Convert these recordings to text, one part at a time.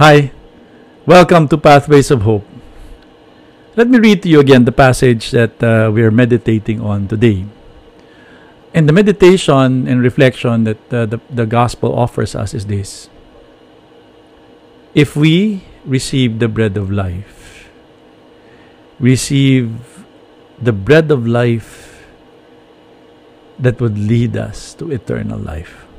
Hi, welcome to Pathways of Hope. Let me read to you again the passage that uh, we are meditating on today. And the meditation and reflection that uh, the, the gospel offers us is this If we receive the bread of life, receive the bread of life that would lead us to eternal life.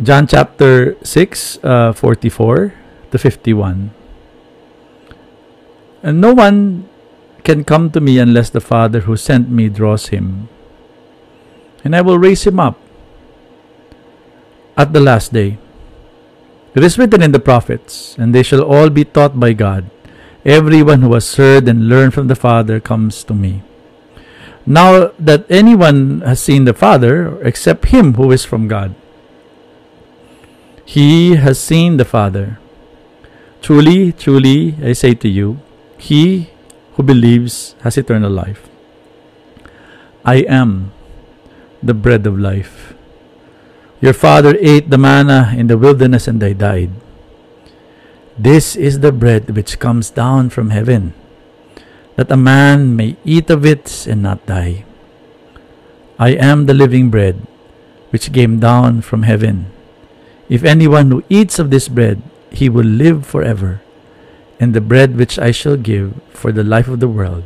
John chapter 6, uh, 44 to 51. And no one can come to me unless the Father who sent me draws him. And I will raise him up at the last day. It is written in the prophets, and they shall all be taught by God. Everyone who has heard and learned from the Father comes to me. Now that anyone has seen the Father, except him who is from God, he has seen the Father. Truly, truly, I say to you, he who believes has eternal life. I am the bread of life. Your father ate the manna in the wilderness and they died. This is the bread which comes down from heaven, that a man may eat of it and not die. I am the living bread which came down from heaven. If anyone who eats of this bread, he will live forever. And the bread which I shall give for the life of the world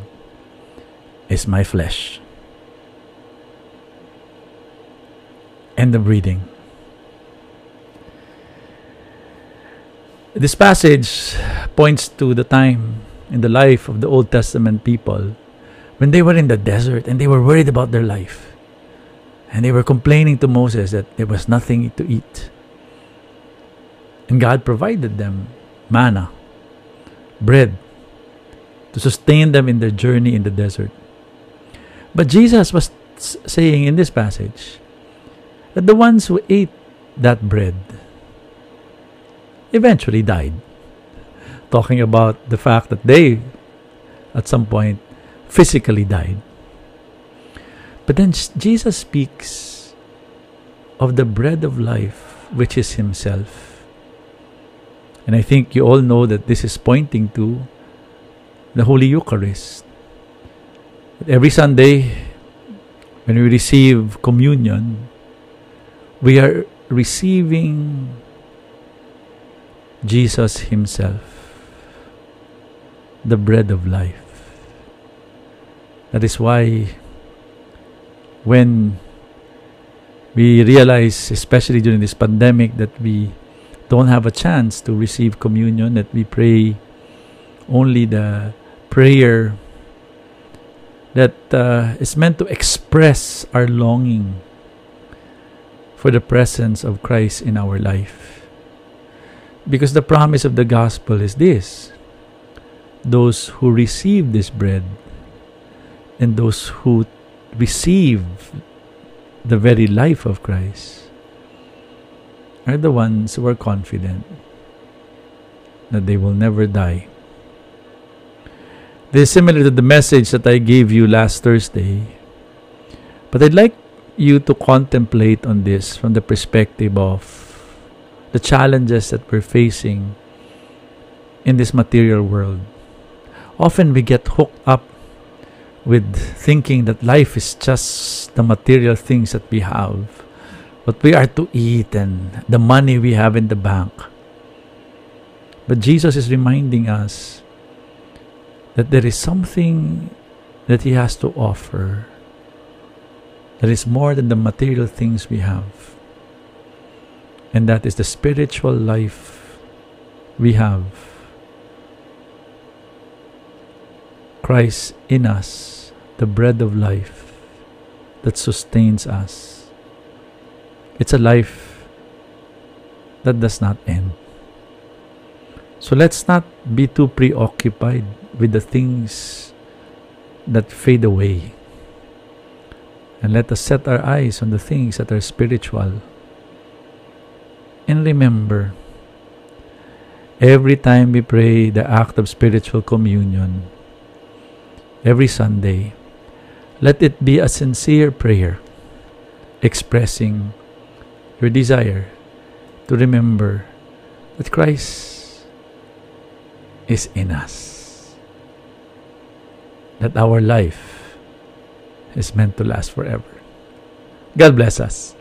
is my flesh. End of reading. This passage points to the time in the life of the Old Testament people when they were in the desert and they were worried about their life. And they were complaining to Moses that there was nothing to eat. And God provided them manna, bread, to sustain them in their journey in the desert. But Jesus was saying in this passage that the ones who ate that bread eventually died. Talking about the fact that they, at some point, physically died. But then Jesus speaks of the bread of life, which is Himself. And I think you all know that this is pointing to the Holy Eucharist. Every Sunday, when we receive communion, we are receiving Jesus Himself, the bread of life. That is why when we realize, especially during this pandemic, that we don't have a chance to receive communion, that we pray only the prayer that uh, is meant to express our longing for the presence of Christ in our life. Because the promise of the gospel is this those who receive this bread and those who receive the very life of Christ are the ones who are confident that they will never die. This is similar to the message that I gave you last Thursday. But I'd like you to contemplate on this from the perspective of the challenges that we're facing in this material world. Often we get hooked up with thinking that life is just the material things that we have what we are to eat and the money we have in the bank. But Jesus is reminding us that there is something that He has to offer that is more than the material things we have. And that is the spiritual life we have. Christ in us, the bread of life that sustains us. It's a life that does not end. So let's not be too preoccupied with the things that fade away. And let us set our eyes on the things that are spiritual. And remember, every time we pray the act of spiritual communion, every Sunday, let it be a sincere prayer expressing your desire to remember that Christ is in us. That our life is meant to last forever. God bless us.